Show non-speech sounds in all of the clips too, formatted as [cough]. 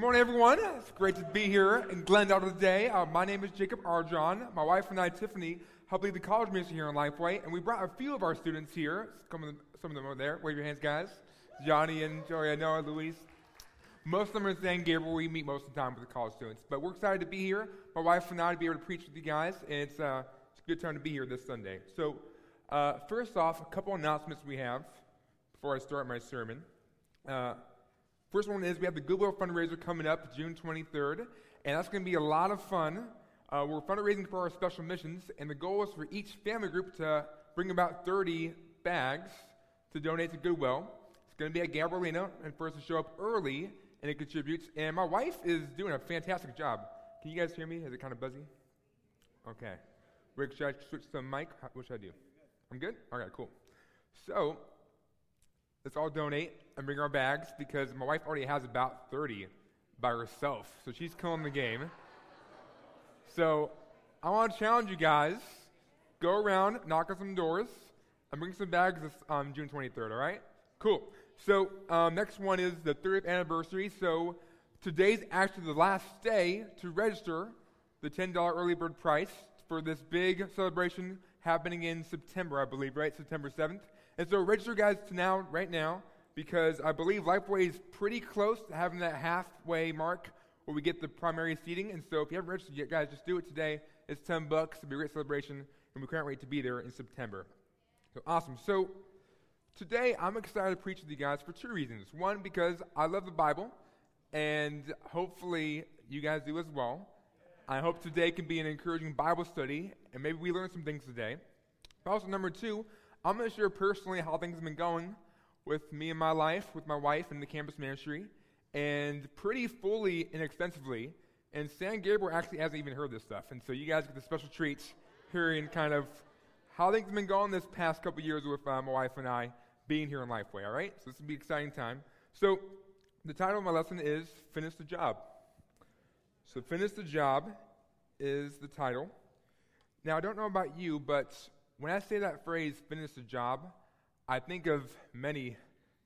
Good morning, everyone. It's great to be here in Glendale today. Uh, my name is Jacob Arjon. My wife and I, Tiffany, help lead the college ministry here in Lifeway, and we brought a few of our students here. Some of them, some of them over there. Wave your hands, guys. Johnny and Joey, Noah, Luis. Most of them are in San Gabriel. We meet most of the time with the college students. But we're excited to be here. My wife and I to be able to preach with you guys, and it's, uh, it's a good time to be here this Sunday. So, uh, first off, a couple announcements we have before I start my sermon. First one is we have the Goodwill fundraiser coming up June 23rd, and that's going to be a lot of fun. Uh, we're fundraising for our special missions, and the goal is for each family group to bring about 30 bags to donate to Goodwill. It's going to be at Gabrielina, and for us to show up early, and it contributes. And my wife is doing a fantastic job. Can you guys hear me? Is it kind of buzzy? Okay. Rick, should I switch to the mic? What should I do? I'm good? All right, cool. So, let's all donate and bring our bags because my wife already has about 30 by herself. So she's killing the game. So I want to challenge you guys go around, knock on some doors, and bring some bags this um, June 23rd, all right? Cool. So um, next one is the 30th anniversary. So today's actually the last day to register the $10 early bird price for this big celebration happening in September, I believe, right? September 7th. And so register guys to now, right now, because I believe Lifeway is pretty close to having that halfway mark where we get the primary seating. And so if you haven't registered yet, guys, just do it today. It's 10 bucks. It'll be a great celebration, and we can't wait to be there in September. So awesome. So today I'm excited to preach with you guys for two reasons. One, because I love the Bible, and hopefully you guys do as well. I hope today can be an encouraging Bible study, and maybe we learn some things today. But also, number two, I'm going to share personally how things have been going with me and my life, with my wife and the campus ministry, and pretty fully and extensively. And San Gabriel actually hasn't even heard this stuff. And so you guys get the special treats hearing kind of how things have been going this past couple years with uh, my wife and I being here in Lifeway, all right? So this will be an exciting time. So the title of my lesson is Finish the Job. So, Finish the Job is the title. Now, I don't know about you, but when I say that phrase, finish the job, I think of many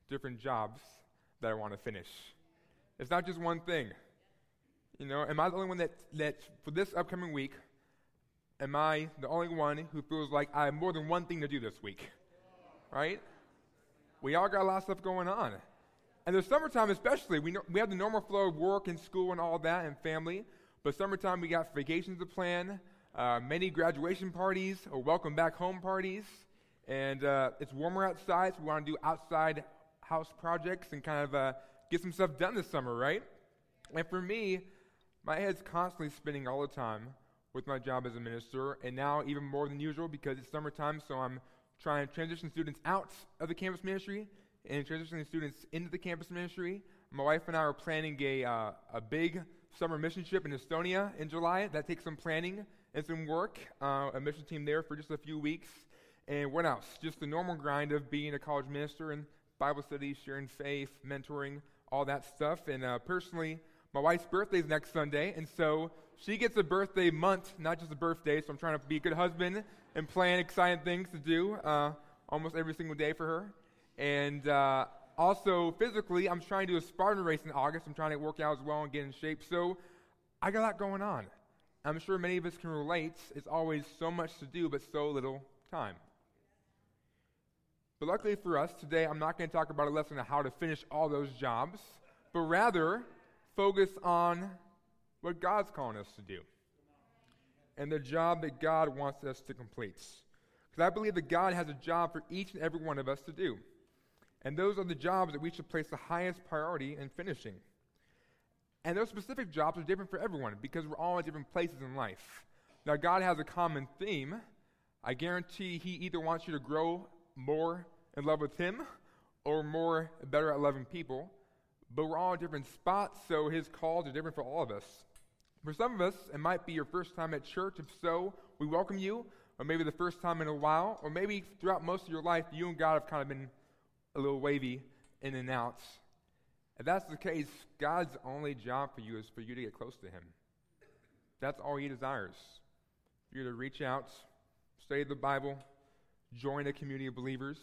different jobs that I want to finish. It's not just one thing. You know, am I the only one that, that for this upcoming week, am I the only one who feels like I have more than one thing to do this week? Right? We all got a lot of stuff going on. And the summertime, especially, we, know, we have the normal flow of work and school and all that and family. But summertime, we got vacations to plan, uh, many graduation parties or welcome back home parties. And uh, it's warmer outside, so we want to do outside house projects and kind of uh, get some stuff done this summer, right? And for me, my head's constantly spinning all the time with my job as a minister, and now even more than usual because it's summertime, so I'm trying to transition students out of the campus ministry and transitioning students into the campus ministry. My wife and I are planning a, uh, a big summer mission trip in Estonia in July. That takes some planning and some work. Uh, a mission team there for just a few weeks. And what else? Just the normal grind of being a college minister and Bible studies, sharing faith, mentoring, all that stuff. And uh, personally, my wife's birthday is next Sunday, and so she gets a birthday month, not just a birthday. So I'm trying to be a good husband and plan exciting things to do uh, almost every single day for her. And uh, also, physically, I'm trying to do a Spartan race in August. I'm trying to work out as well and get in shape. So I got a lot going on. I'm sure many of us can relate. It's always so much to do, but so little time. But luckily for us, today I'm not going to talk about a lesson on how to finish all those jobs, but rather focus on what God's calling us to do and the job that God wants us to complete. Because I believe that God has a job for each and every one of us to do. And those are the jobs that we should place the highest priority in finishing. And those specific jobs are different for everyone because we're all in different places in life. Now, God has a common theme. I guarantee He either wants you to grow more in love with Him or more better at loving people. But we're all in different spots, so His calls are different for all of us. For some of us, it might be your first time at church. If so, we welcome you. Or maybe the first time in a while. Or maybe throughout most of your life, you and God have kind of been a little wavy in and out. If that's the case, God's only job for you is for you to get close to Him. That's all He desires. For you to reach out, study the Bible, join a community of believers.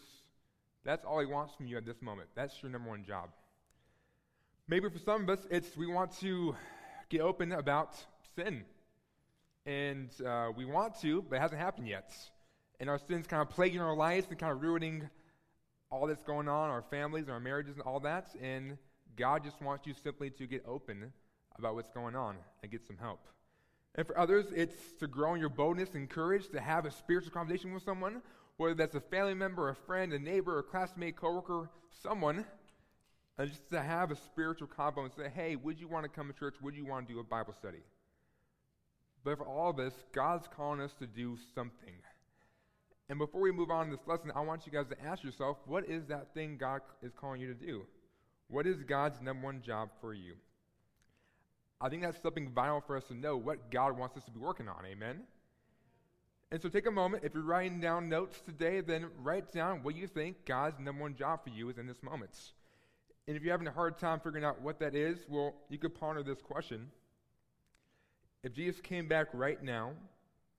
That's all He wants from you at this moment. That's your number one job. Maybe for some of us, it's we want to get open about sin. And uh, we want to, but it hasn't happened yet. And our sin's kind of plaguing our lives and kind of ruining all that's going on, our families, our marriages, and all that. And God just wants you simply to get open about what's going on and get some help. And for others, it's to grow in your boldness and courage to have a spiritual conversation with someone, whether that's a family member, a friend, a neighbor, a classmate, coworker, someone, and just to have a spiritual combo and say, hey, would you want to come to church? Would you want to do a Bible study? But for all of us, God's calling us to do something. And before we move on to this lesson, I want you guys to ask yourself, what is that thing God is calling you to do? What is God's number one job for you? I think that's something vital for us to know what God wants us to be working on. Amen? And so take a moment. If you're writing down notes today, then write down what you think God's number one job for you is in this moment. And if you're having a hard time figuring out what that is, well, you could ponder this question. If Jesus came back right now,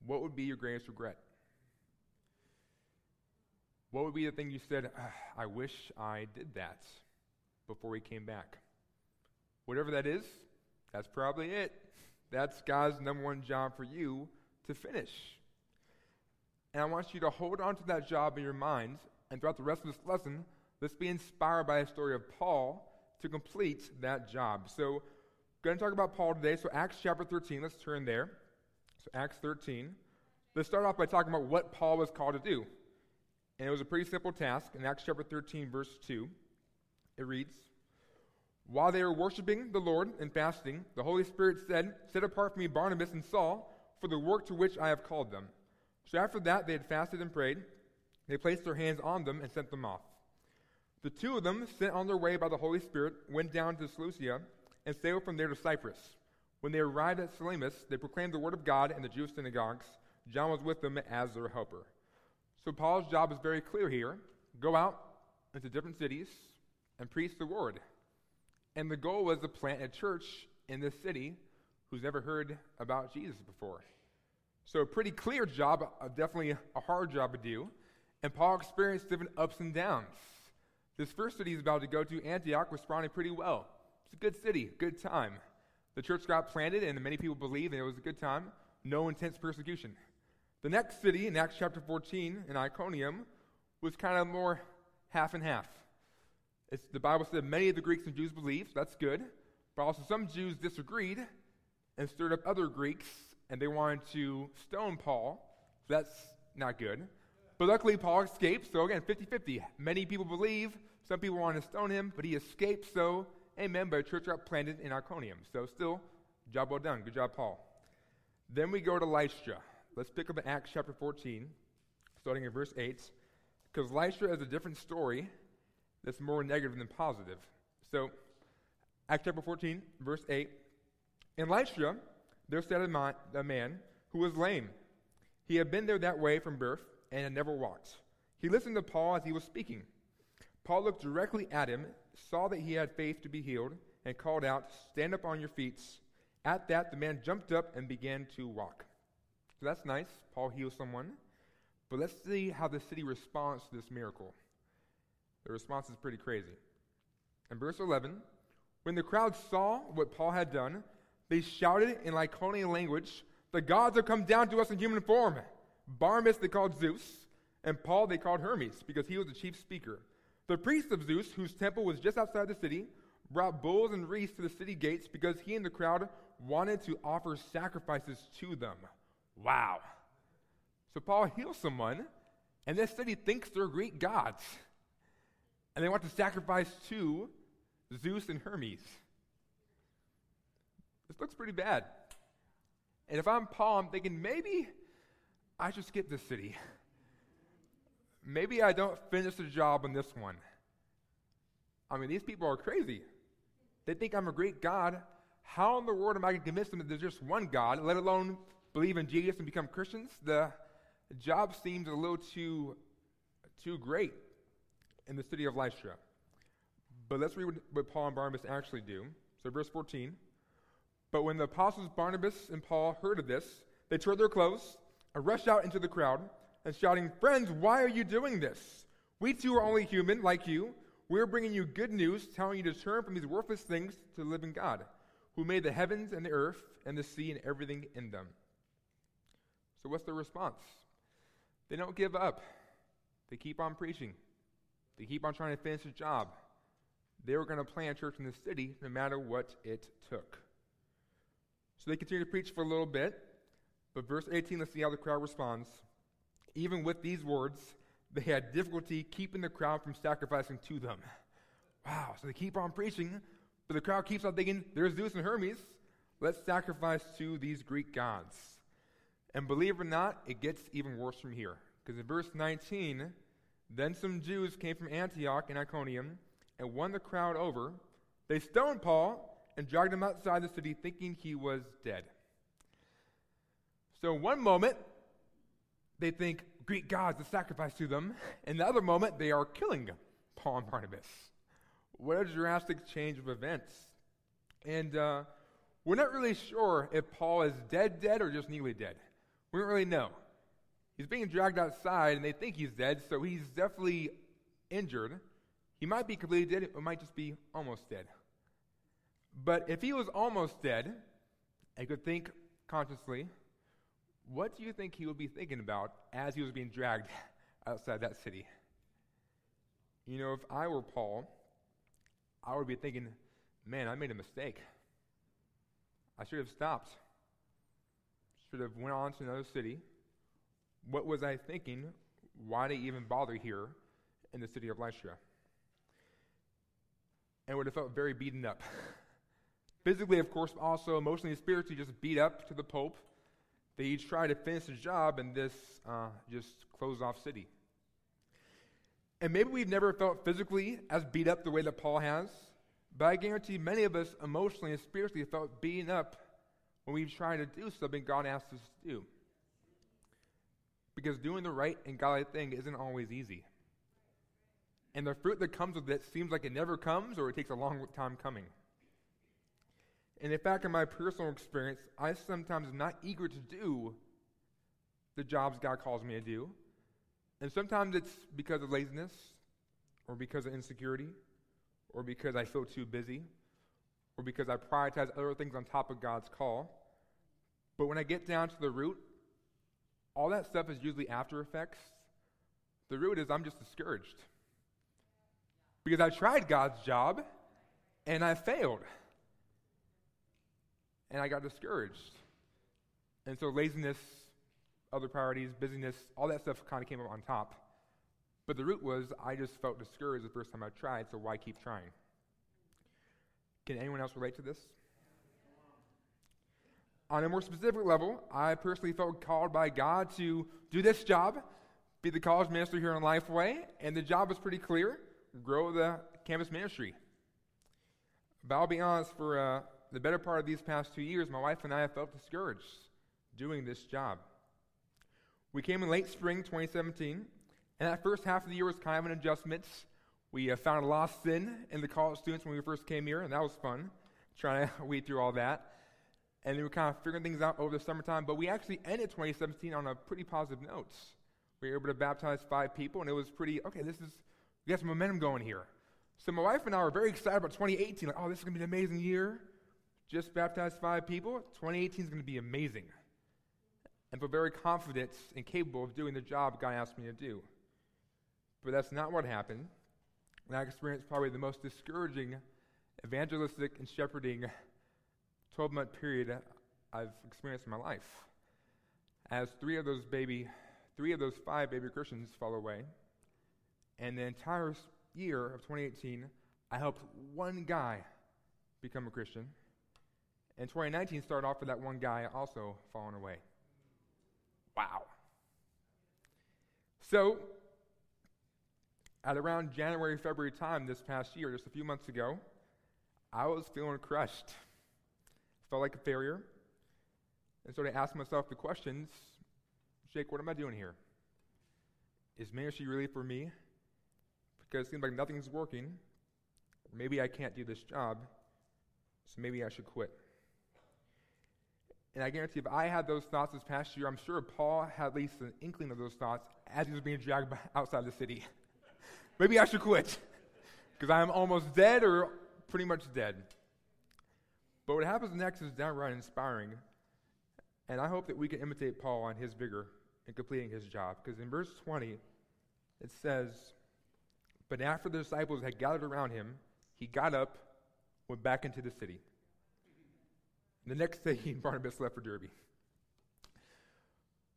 what would be your greatest regret? What would be the thing you said, ah, I wish I did that before he came back? Whatever that is, that's probably it. That's God's number one job for you to finish. And I want you to hold on to that job in your mind, and throughout the rest of this lesson, let's be inspired by a story of Paul to complete that job. So, going to talk about Paul today. So, Acts chapter 13, let's turn there. So, Acts 13. Let's start off by talking about what Paul was called to do. And it was a pretty simple task. In Acts chapter 13, verse 2, it reads while they were worshiping the Lord and fasting, the Holy Spirit said, Set apart for me Barnabas and Saul for the work to which I have called them. So after that, they had fasted and prayed. They placed their hands on them and sent them off. The two of them, sent on their way by the Holy Spirit, went down to Seleucia and sailed from there to Cyprus. When they arrived at Salamis, they proclaimed the word of God in the Jewish synagogues. John was with them as their helper. So Paul's job is very clear here go out into different cities and preach the word. And the goal was to plant a church in this city who's never heard about Jesus before. So, a pretty clear job, uh, definitely a hard job to do. And Paul experienced different ups and downs. This first city he's about to go to, Antioch, responded pretty well. It's a good city, good time. The church got planted, and many people believed, and it was a good time. No intense persecution. The next city, in Acts chapter 14, in Iconium, was kind of more half and half. It's, the Bible said many of the Greeks and Jews believed, so that's good. But also some Jews disagreed and stirred up other Greeks, and they wanted to stone Paul. That's not good. But luckily, Paul escaped. So again, 50 50. Many people believe. Some people wanted to stone him, but he escaped. So, amen. But a church got planted in Iconium. So, still, job well done. Good job, Paul. Then we go to Lystra. Let's pick up in Acts chapter 14, starting in verse 8. Because Lystra is a different story that's more negative than positive. So, Acts chapter 14, verse 8. In Lystra, there sat a man who was lame. He had been there that way from birth and had never walked. He listened to Paul as he was speaking. Paul looked directly at him, saw that he had faith to be healed, and called out, Stand up on your feet. At that, the man jumped up and began to walk. So that's nice. Paul heals someone. But let's see how the city responds to this miracle. The response is pretty crazy. In verse 11, when the crowd saw what Paul had done, they shouted in Lycaonian language, The gods have come down to us in human form. Barnabas they called Zeus, and Paul they called Hermes, because he was the chief speaker. The priest of Zeus, whose temple was just outside the city, brought bulls and wreaths to the city gates because he and the crowd wanted to offer sacrifices to them. Wow. So Paul heals someone, and this city thinks they're Greek gods and they want to sacrifice to Zeus and Hermes. This looks pretty bad. And if I'm Paul, I'm thinking maybe I should skip this city. Maybe I don't finish the job on this one. I mean, these people are crazy. They think I'm a great God. How in the world am I going to convince them that there's just one God, let alone believe in Jesus and become Christians? The job seems a little too, too great in the city of Lystra. But let's read what Paul and Barnabas actually do. So, verse 14. But when the apostles Barnabas and Paul heard of this, they tore their clothes and rushed out into the crowd and shouting, Friends, why are you doing this? We too are only human, like you. we're bringing you good news, telling you to turn from these worthless things to the living God, who made the heavens and the earth and the sea and everything in them. So, what's their response? They don't give up, they keep on preaching, they keep on trying to finish the job. They were going to plant a church in the city no matter what it took. So they continue to preach for a little bit, but verse 18, let's see how the crowd responds. Even with these words, they had difficulty keeping the crowd from sacrificing to them. Wow, so they keep on preaching, but the crowd keeps on thinking, there's Zeus and Hermes. Let's sacrifice to these Greek gods. And believe it or not, it gets even worse from here. Because in verse 19, then some Jews came from Antioch and Iconium and won the crowd over. They stoned Paul and dragged him outside the city, thinking he was dead. So, one moment, they think Greek gods to sacrifice to them. In the other moment, they are killing Paul and Barnabas. What a drastic change of events. And uh, we're not really sure if Paul is dead, dead, or just nearly dead. We don't really know. He's being dragged outside, and they think he's dead, so he's definitely injured. He might be completely dead, it might just be almost dead. But if he was almost dead, and could think consciously, what do you think he would be thinking about as he was being dragged [laughs] outside that city? You know, if I were Paul, I would be thinking, man, I made a mistake. I should have stopped. Should have went on to another city. What was I thinking? Why did I even bother here in the city of Lystra? And would have felt very beaten up. [laughs] Physically, of course, also emotionally and spiritually, just beat up to the Pope. They each try to finish the job in this uh, just closed off city. And maybe we've never felt physically as beat up the way that Paul has, but I guarantee many of us emotionally and spiritually felt beaten up when we've tried to do something God asked us to do. Because doing the right and godly thing isn't always easy. And the fruit that comes with it seems like it never comes or it takes a long time coming. And in fact, in my personal experience, I sometimes am not eager to do the jobs God calls me to do. And sometimes it's because of laziness, or because of insecurity, or because I feel too busy, or because I prioritize other things on top of God's call. But when I get down to the root, all that stuff is usually after effects. The root is I'm just discouraged. Because I tried God's job and I failed and I got discouraged. And so laziness, other priorities, busyness, all that stuff kind of came up on top. But the root was I just felt discouraged the first time I tried, so why keep trying? Can anyone else relate to this? On a more specific level, I personally felt called by God to do this job, be the college minister here on Lifeway, and the job was pretty clear grow the campus ministry. But I'll be honest, for uh, the better part of these past two years, my wife and I have felt discouraged doing this job. We came in late spring 2017, and that first half of the year was kind of an adjustment. We uh, found a lost sin in the college students when we first came here, and that was fun, [laughs] trying to [laughs] weed through all that. And we were kind of figuring things out over the summertime, but we actually ended 2017 on a pretty positive note. We were able to baptize five people, and it was pretty, okay, this is, we got some momentum going here. So my wife and I were very excited about 2018, like, oh, this is going to be an amazing year just baptized five people, 2018 is going to be amazing. And feel very confident and capable of doing the job God asked me to do. But that's not what happened. And I experienced probably the most discouraging evangelistic and shepherding 12 month period I've experienced in my life. As three of those baby, three of those five baby Christians fall away, and the entire year of 2018, I helped one guy become a Christian. And 2019 started off with that one guy also falling away. Wow. So, at around January, February time this past year, just a few months ago, I was feeling crushed. Felt like a failure. And started asking myself the questions Jake, what am I doing here? Is ministry really for me? Because it seems like nothing's working. Maybe I can't do this job, so maybe I should quit. And I guarantee if I had those thoughts this past year, I'm sure Paul had at least an inkling of those thoughts as he was being dragged [laughs] outside the city. [laughs] Maybe I should quit. [laughs] because I'm almost dead or pretty much dead. But what happens next is downright inspiring. And I hope that we can imitate Paul on his vigor in completing his job. Because in verse 20, it says, But after the disciples had gathered around him, he got up, went back into the city. And the next day, [laughs] he Barnabas left for Derbe.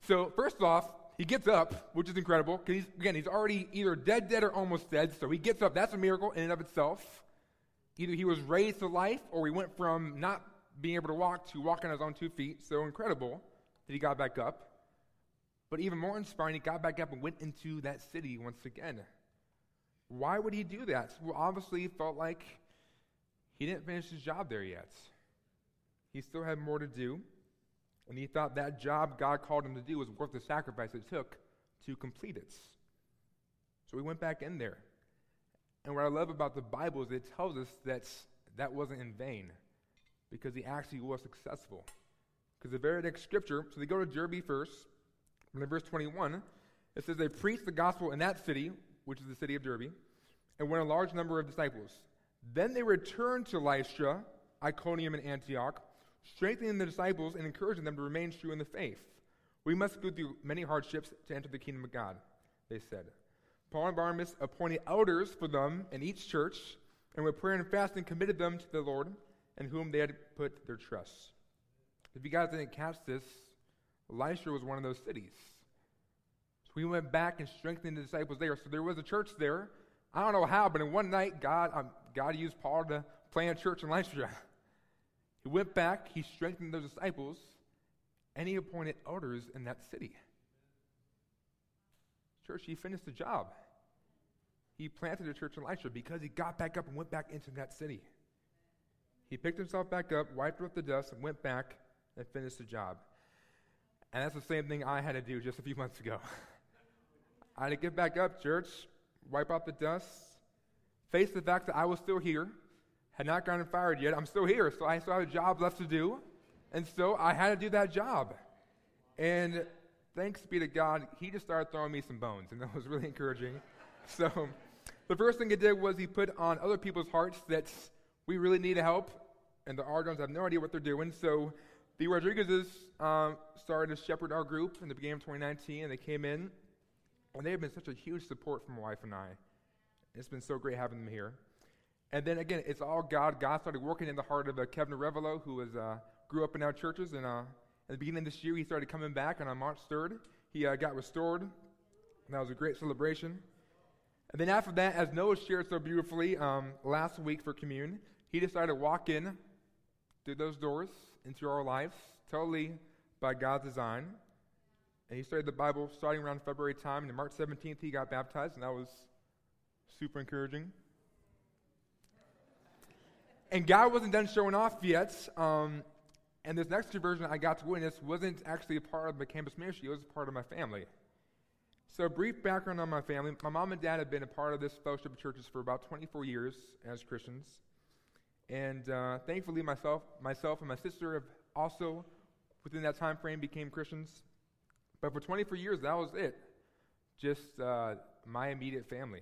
So, first off, he gets up, which is incredible. Because again, he's already either dead, dead, or almost dead. So he gets up. That's a miracle in and of itself. Either he was raised to life, or he went from not being able to walk to walking on his own two feet. So incredible that he got back up. But even more inspiring, he got back up and went into that city once again. Why would he do that? Well, obviously, he felt like he didn't finish his job there yet. He still had more to do. And he thought that job God called him to do was worth the sacrifice it took to complete it. So he went back in there. And what I love about the Bible is it tells us that that wasn't in vain because he actually was successful. Because the very next scripture, so they go to Derbe first, and in verse 21, it says they preached the gospel in that city, which is the city of Derbe, and went a large number of disciples. Then they returned to Lystra, Iconium, and Antioch strengthening the disciples and encouraging them to remain true in the faith. We must go through many hardships to enter the kingdom of God, they said. Paul and Barnabas appointed elders for them in each church, and with prayer and fasting committed them to the Lord, in whom they had put their trust. If you guys didn't catch this, Lystra was one of those cities. So we went back and strengthened the disciples there. So there was a church there. I don't know how, but in one night, God, um, God used Paul to plant a church in Lystra. [laughs] He went back, he strengthened those disciples, and he appointed elders in that city. Church, he finished the job. He planted a church in Lystra because he got back up and went back into that city. He picked himself back up, wiped off the dust, and went back and finished the job. And that's the same thing I had to do just a few months ago. [laughs] I had to get back up, church, wipe off the dust, face the fact that I was still here, had not gotten fired yet. I'm still here, so I still have a job left to do. And so I had to do that job. And thanks be to God, he just started throwing me some bones, and that was really [laughs] encouraging. so the first thing he did was he put on other people's hearts that we really need help, and the Ardons have no idea what they're doing. So the Rodriguezes um, started to shepherd our group in the beginning of 2019, and they came in, and they have been such a huge support for my wife and I. It's been so great having them here. And then again, it's all God. God started working in the heart of uh, Kevin Revelo, who was, uh, grew up in our churches. And uh, at the beginning of this year, he started coming back. And on March 3rd, he uh, got restored. And that was a great celebration. And then after that, as Noah shared so beautifully um, last week for commune, he decided to walk in through those doors into our lives, totally by God's design. And he started the Bible starting around February time. And March 17th, he got baptized, and that was super encouraging. And God wasn't done showing off yet. Um, and this next conversion I got to witness wasn't actually a part of my campus ministry, it was a part of my family. So, a brief background on my family. My mom and dad have been a part of this fellowship of churches for about 24 years as Christians. And uh, thankfully, myself, myself and my sister have also, within that time frame, became Christians. But for 24 years, that was it. Just uh, my immediate family.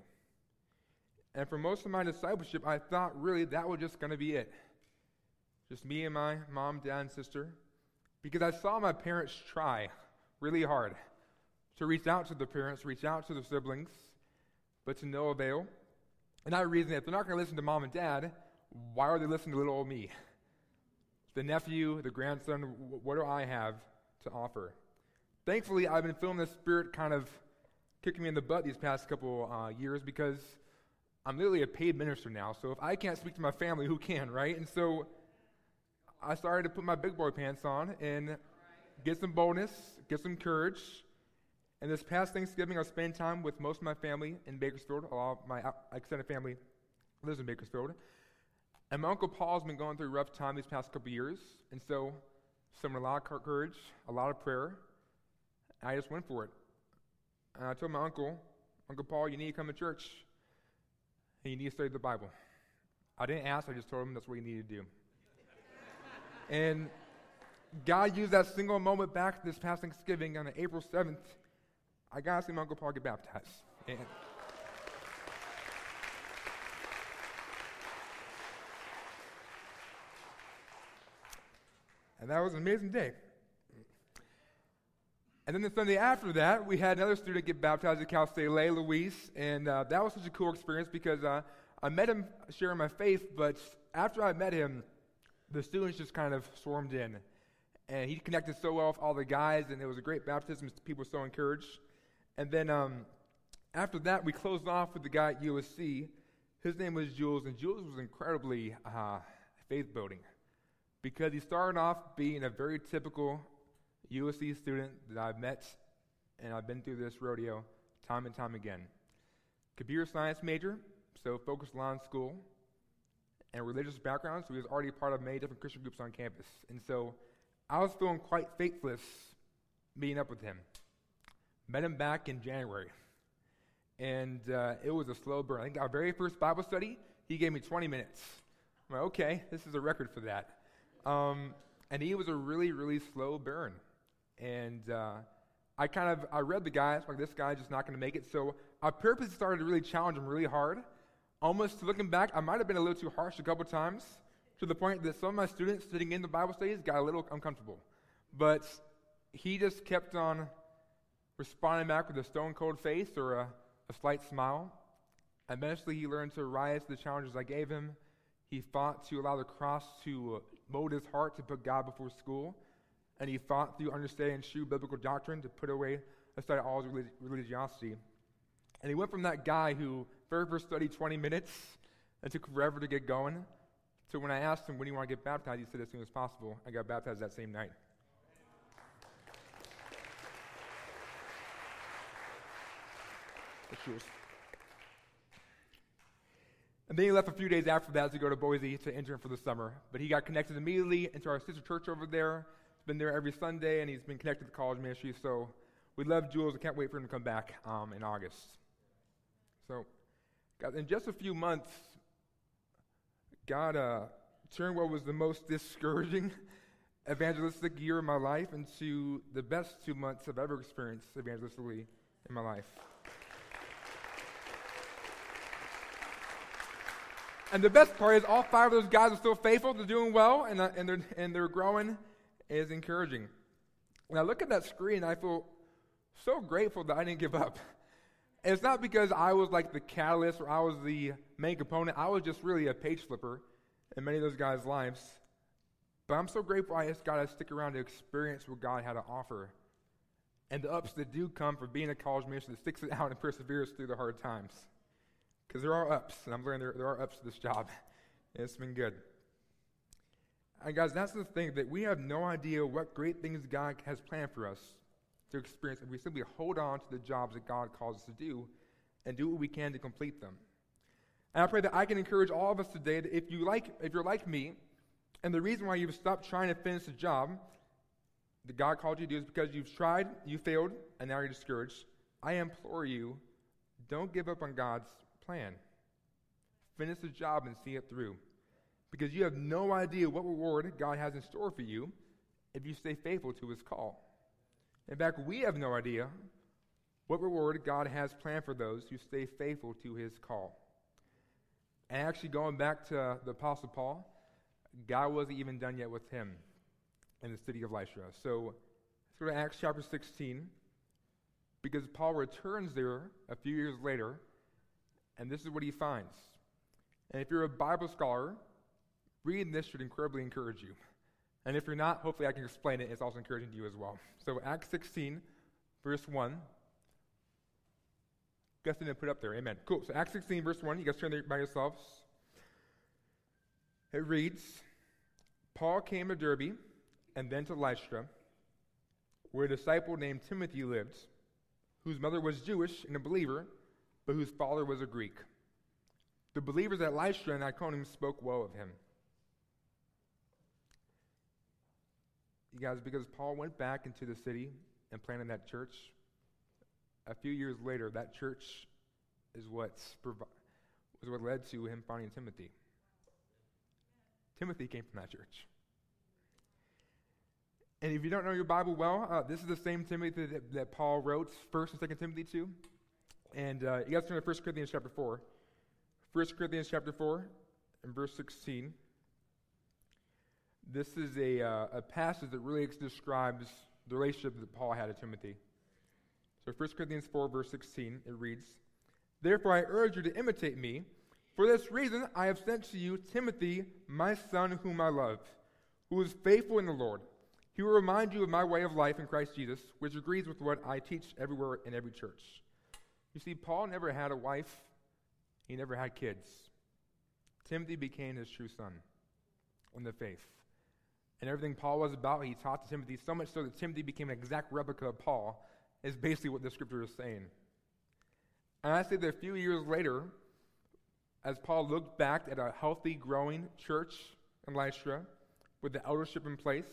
And for most of my discipleship, I thought really that was just going to be it. Just me and my mom, dad, and sister. Because I saw my parents try really hard to reach out to the parents, reach out to the siblings, but to no avail. And I reason if they're not going to listen to mom and dad, why are they listening to little old me? The nephew, the grandson, what do I have to offer? Thankfully, I've been feeling the Spirit kind of kicking me in the butt these past couple uh, years because I'm literally a paid minister now, so if I can't speak to my family, who can, right? And so I started to put my big boy pants on and get some boldness, get some courage. And this past Thanksgiving, I spent time with most of my family in Bakersfield. A lot of my uh, extended family lives in Bakersfield. And my Uncle Paul's been going through a rough time these past couple years. And so, some a lot of courage, a lot of prayer. I just went for it. And I told my uncle, Uncle Paul, you need to come to church and you need to study the Bible. I didn't ask, I just told him that's what you need to do. and God used that single moment back this past Thanksgiving on April 7th. I got to see my Uncle Paul get baptized. And And that was an amazing day. And then the Sunday after that, we had another student get baptized at Cal State LA, Luis, and uh, that was such a cool experience because uh, I met him sharing my faith, but after I met him, the students just kind of swarmed in. And he connected so well with all the guys, and it was a great baptism. People were so encouraged. And then um, after that, we closed off with the guy at USC. His name was Jules, and Jules was incredibly uh, faith building because he started off being a very typical USC student that I've met and I've been through this rodeo time and time again. Computer science major, so focused on school, and religious background, so he was already part of many different Christian groups on campus. And so I was feeling quite faithless meeting up with him. Met him back in January, and uh, it was a slow burn. I think our very first Bible study, he gave me 20 minutes. I'm like, okay, this is a record for that. Um, and he was a really, really slow burn. And uh, I kind of I read the guy. It's like this guy's just not going to make it. So I purposely started to really challenge him really hard. Almost looking back, I might have been a little too harsh a couple times to the point that some of my students sitting in the Bible studies got a little uncomfortable. But he just kept on responding back with a stone cold face or a, a slight smile. Eventually, he learned to rise to the challenges I gave him. He fought to allow the cross to mold his heart to put God before school and he fought through understanding true biblical doctrine to put away aside all his relig- religiosity. And he went from that guy who very first studied 20 minutes and took forever to get going to when I asked him when do you want to get baptized, he said as soon as possible. I got baptized that same night. Yours. And then he left a few days after that to go to Boise to intern for the summer. But he got connected immediately into our sister church over there been there every Sunday, and he's been connected to the college ministry. So we love Jules. I can't wait for him to come back um, in August. So, God, in just a few months, God uh, turned what was the most discouraging [laughs] evangelistic year of my life into the best two months I've ever experienced evangelistically in my life. And the best part is all five of those guys are still faithful. They're doing well, and, uh, and, they're, and they're growing is encouraging. When I look at that screen, I feel so grateful that I didn't give up. [laughs] It's not because I was like the catalyst or I was the main component. I was just really a page flipper in many of those guys' lives. But I'm so grateful I just got to stick around to experience what God had to offer. And the ups that do come for being a college minister that sticks it out and perseveres through the hard times. Because there are ups, and I'm learning there, there are ups to this job. [laughs] It's been good. And guys, that's the thing that we have no idea what great things God has planned for us to experience if we simply hold on to the jobs that God calls us to do and do what we can to complete them. And I pray that I can encourage all of us today that if you like if you're like me, and the reason why you've stopped trying to finish the job that God called you to do is because you've tried, you failed, and now you're discouraged. I implore you, don't give up on God's plan. Finish the job and see it through because you have no idea what reward God has in store for you if you stay faithful to his call. In fact, we have no idea what reward God has planned for those who stay faithful to his call. And actually, going back to the Apostle Paul, God wasn't even done yet with him in the city of Lystra. So let's go to Acts chapter 16, because Paul returns there a few years later, and this is what he finds. And if you're a Bible scholar, reading this should incredibly encourage you. And if you're not, hopefully I can explain it. It's also encouraging to you as well. So, Acts 16, verse 1. Guess I didn't put up there. Amen. Cool. So, Acts 16, verse 1. You guys turn there by yourselves. It reads Paul came to Derbe and then to Lystra, where a disciple named Timothy lived, whose mother was Jewish and a believer, but whose father was a Greek. The believers at Lystra and Iconium spoke well of him. You guys, because Paul went back into the city and planted that church, a few years later, that church is provi- was what led to him finding Timothy. Timothy came from that church. And if you don't know your Bible well, uh, this is the same Timothy that, that Paul wrote 1st and 2nd Timothy to. And uh, you guys turn to 1 Corinthians chapter 4. 1 Corinthians chapter 4 and verse 16. This is a, uh, a passage that really describes the relationship that Paul had to Timothy. So 1 Corinthians 4, verse 16, it reads, Therefore I urge you to imitate me. For this reason I have sent to you Timothy, my son, whom I love, who is faithful in the Lord. He will remind you of my way of life in Christ Jesus, which agrees with what I teach everywhere in every church. You see, Paul never had a wife, he never had kids. Timothy became his true son in the faith. And everything Paul was about, he taught to Timothy, so much so that Timothy became an exact replica of Paul, is basically what the scripture is saying. And I say that a few years later, as Paul looked back at a healthy, growing church in Lystra with the eldership in place,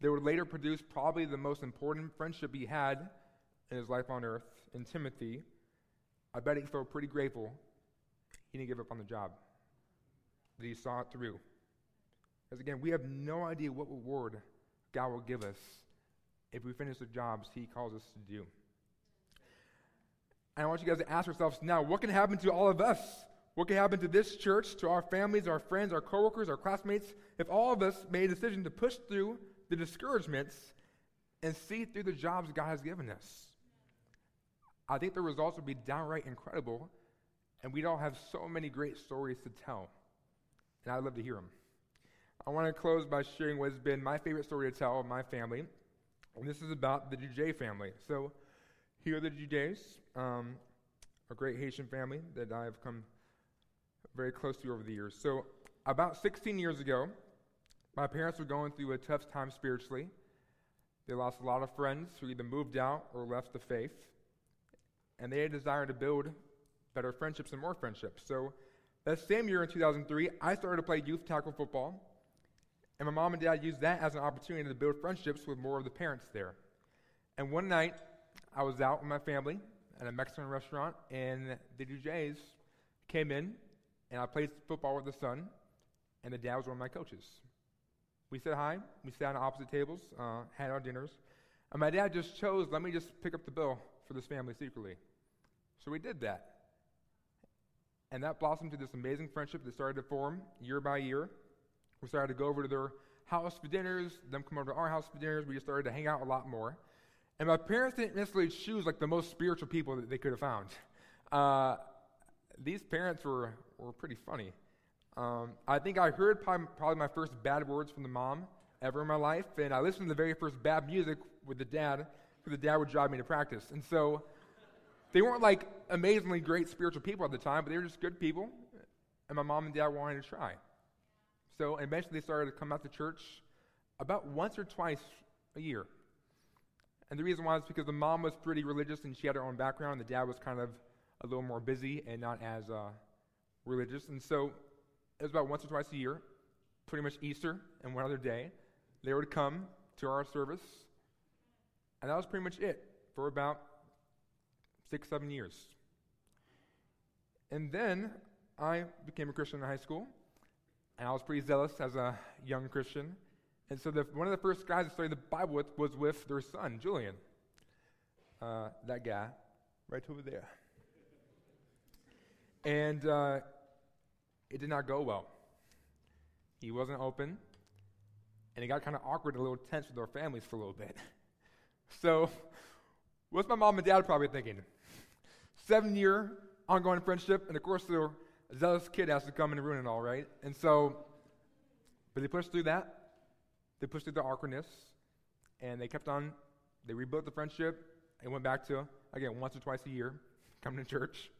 they would later produce probably the most important friendship he had in his life on earth in Timothy. I bet he felt pretty grateful he didn't give up on the job, that he saw it through. Because again, we have no idea what reward God will give us if we finish the jobs he calls us to do. And I want you guys to ask yourselves now what can happen to all of us? What can happen to this church, to our families, our friends, our coworkers, our classmates, if all of us made a decision to push through the discouragements and see through the jobs God has given us? I think the results would be downright incredible, and we'd all have so many great stories to tell. And I'd love to hear them. I want to close by sharing what has been my favorite story to tell of my family, and this is about the Dujet family. So, here are the Dujets, um, a great Haitian family that I've come very close to over the years. So, about 16 years ago, my parents were going through a tough time spiritually. They lost a lot of friends who either moved out or left the faith, and they had a desire to build better friendships and more friendships. So, that same year in 2003, I started to play youth tackle football and my mom and dad used that as an opportunity to build friendships with more of the parents there. And one night, I was out with my family at a Mexican restaurant, and the DJs came in, and I played football with the son, and the dad was one of my coaches. We said hi, we sat on opposite tables, uh, had our dinners, and my dad just chose, let me just pick up the bill for this family secretly. So we did that. And that blossomed to this amazing friendship that started to form year by year. We started to go over to their house for dinners, them come over to our house for dinners. We just started to hang out a lot more. And my parents didn't necessarily choose like the most spiritual people that they could have found. Uh, these parents were, were pretty funny. Um, I think I heard probably, probably my first bad words from the mom ever in my life, and I listened to the very first bad music with the dad, because the dad would drive me to practice. And so they weren't like amazingly great spiritual people at the time, but they were just good people, and my mom and dad wanted to try. So eventually they started to come out to church about once or twice a year. And the reason why is because the mom was pretty religious and she had her own background, and the dad was kind of a little more busy and not as uh, religious. And so it was about once or twice a year, pretty much Easter and one other day, they would come to our service. And that was pretty much it for about six, seven years. And then I became a Christian in high school. And I was pretty zealous as a young Christian. And so the, one of the first guys I studied the Bible with was with their son, Julian. Uh, that guy, right over there. And uh, it did not go well. He wasn't open, and it got kind of awkward and a little tense with our families for a little bit. [laughs] So, what's my mom and dad probably thinking? Seven year ongoing friendship, and of course, they're zealous kid has to come and ruin it all, right? And so, but they pushed through that. They pushed through the awkwardness, and they kept on. They rebuilt the friendship and went back to again once or twice a year, coming to church.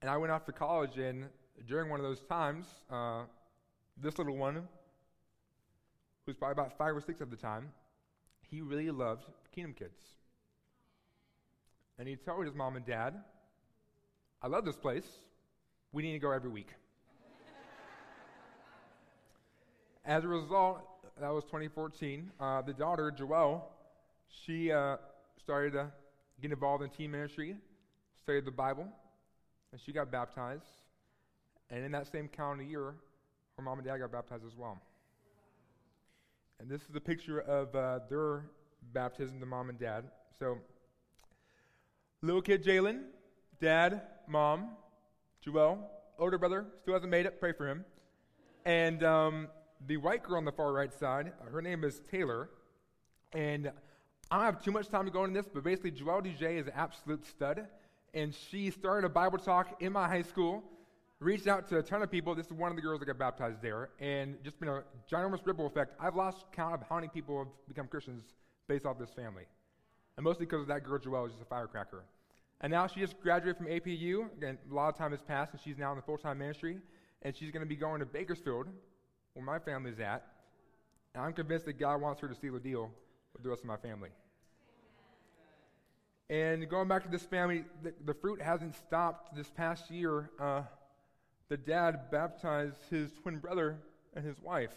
And I went off to college, and during one of those times, uh, this little one, who's probably about five or six at the time, he really loved Kingdom Kids. And he told his mom and dad, I love this place. We need to go every week. As a result, that was 2014. Uh, the daughter, Joelle, she uh, started to get involved in teen ministry, studied the Bible, and she got baptized. And in that same calendar year, her mom and dad got baptized as well. And this is a picture of uh, their baptism, the mom and dad. So, little kid Jalen, dad, mom, Joel, older brother, still hasn't made it. Pray for him. And um, the white girl on the far right side, uh, her name is Taylor. And I don't have too much time to go into this, but basically, Joelle DJ is an absolute stud. And she started a Bible talk in my high school, reached out to a ton of people. This is one of the girls that got baptized there, and just been a ginormous ripple effect. I've lost count of how many people have become Christians based off this family. And mostly because of that girl, Joelle, is just a firecracker. And now she just graduated from APU. Again, a lot of time has passed, and she's now in the full time ministry. And she's going to be going to Bakersfield, where my family's at. And I'm convinced that God wants her to seal a deal with the rest of my family. And going back to this family, the, the fruit hasn't stopped. This past year, uh, the dad baptized his twin brother and his wife.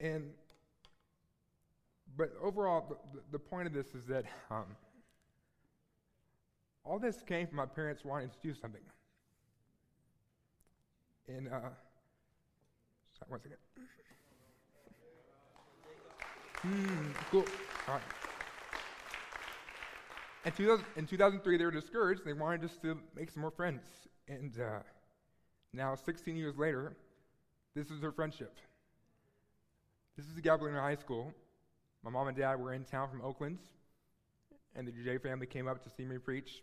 And, but overall, the, the point of this is that um, all this came from my parents wanting to do something. And, uh, sorry, one second. Hmm, cool. All right. In, 2000, in 2003, they were discouraged. They wanted just to make some more friends. And uh, now, 16 years later, this is their friendship. This is Gabrielino High School. My mom and dad were in town from Oakland, and the DJ family came up to see me preach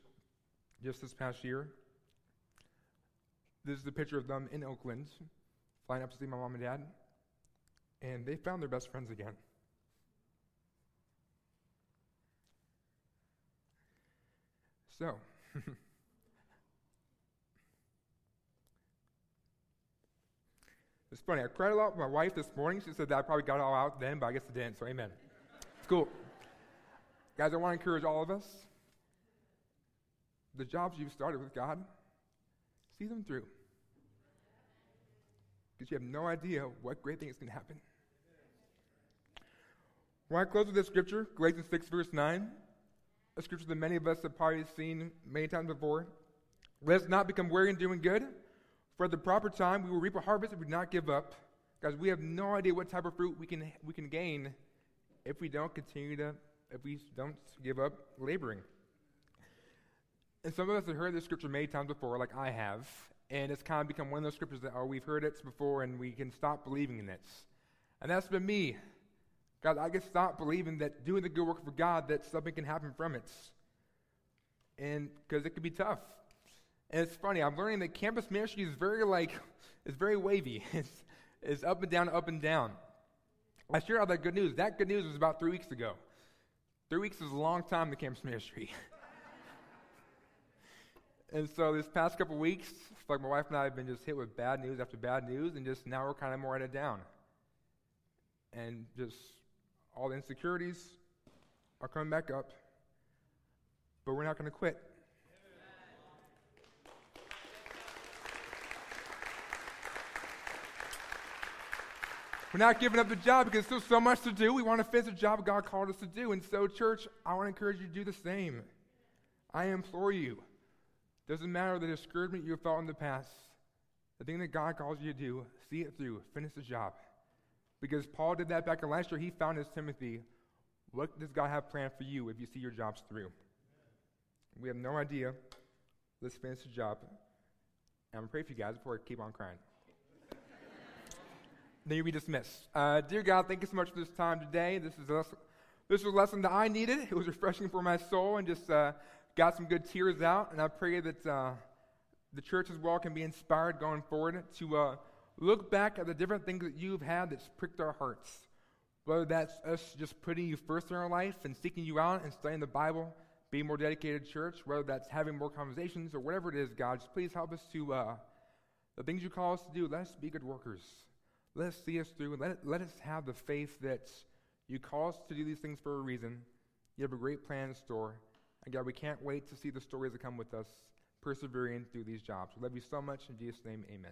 just this past year. This is a picture of them in Oakland, flying up to see my mom and dad, and they found their best friends again. So, [laughs] it's funny. I cried a lot with my wife this morning. She said that I probably got it all out then, but I guess it didn't, so amen. Cool. Guys, I want to encourage all of us the jobs you've started with God, see them through. Because you have no idea what great things to happen. When I close with this scripture, Galatians 6, verse 9, a scripture that many of us have probably seen many times before. Let us not become weary in doing good, for at the proper time we will reap a harvest if we do not give up. Guys, we have no idea what type of fruit we can, we can gain if we don't continue to, if we don't give up laboring. And some of us have heard this scripture many times before, like I have, and it's kind of become one of those scriptures that, oh, we've heard it before and we can stop believing in it. And that's been me. God, I can stop believing that doing the good work for God, that something can happen from it. And because it can be tough. And it's funny, I'm learning that campus ministry is very like, it's very wavy. [laughs] It's, it's up and down, up and down. I share all that good news. That good news was about three weeks ago. Three weeks is a long time in campus ministry. [laughs] and so this past couple weeks, like my wife and I have been just hit with bad news after bad news, and just now we're kind of more headed down. And just all the insecurities are coming back up, but we're not going to quit. We're not giving up the job because there's still so much to do. We want to finish the job God called us to do. And so, church, I want to encourage you to do the same. I implore you. Doesn't matter the discouragement you have felt in the past. The thing that God calls you to do, see it through, finish the job. Because Paul did that back in Lystra. He found his Timothy. What does God have planned for you if you see your jobs through? We have no idea. Let's finish the job. And I'm going to pray for you guys before I keep on crying. Then you'll be dismissed. Uh, dear God, thank you so much for this time today. This is a, this was a lesson that I needed. It was refreshing for my soul and just uh, got some good tears out. And I pray that uh, the church as well can be inspired going forward to uh, look back at the different things that you've had that's pricked our hearts. Whether that's us just putting you first in our life and seeking you out and studying the Bible, being more dedicated church, whether that's having more conversations or whatever it is, God, just please help us to, uh, the things you call us to do, let us be good workers. Let us see us through and let, let us have the faith that you call us to do these things for a reason. You have a great plan in store. And God, we can't wait to see the stories that come with us persevering through these jobs. We love you so much. In Jesus' name, amen.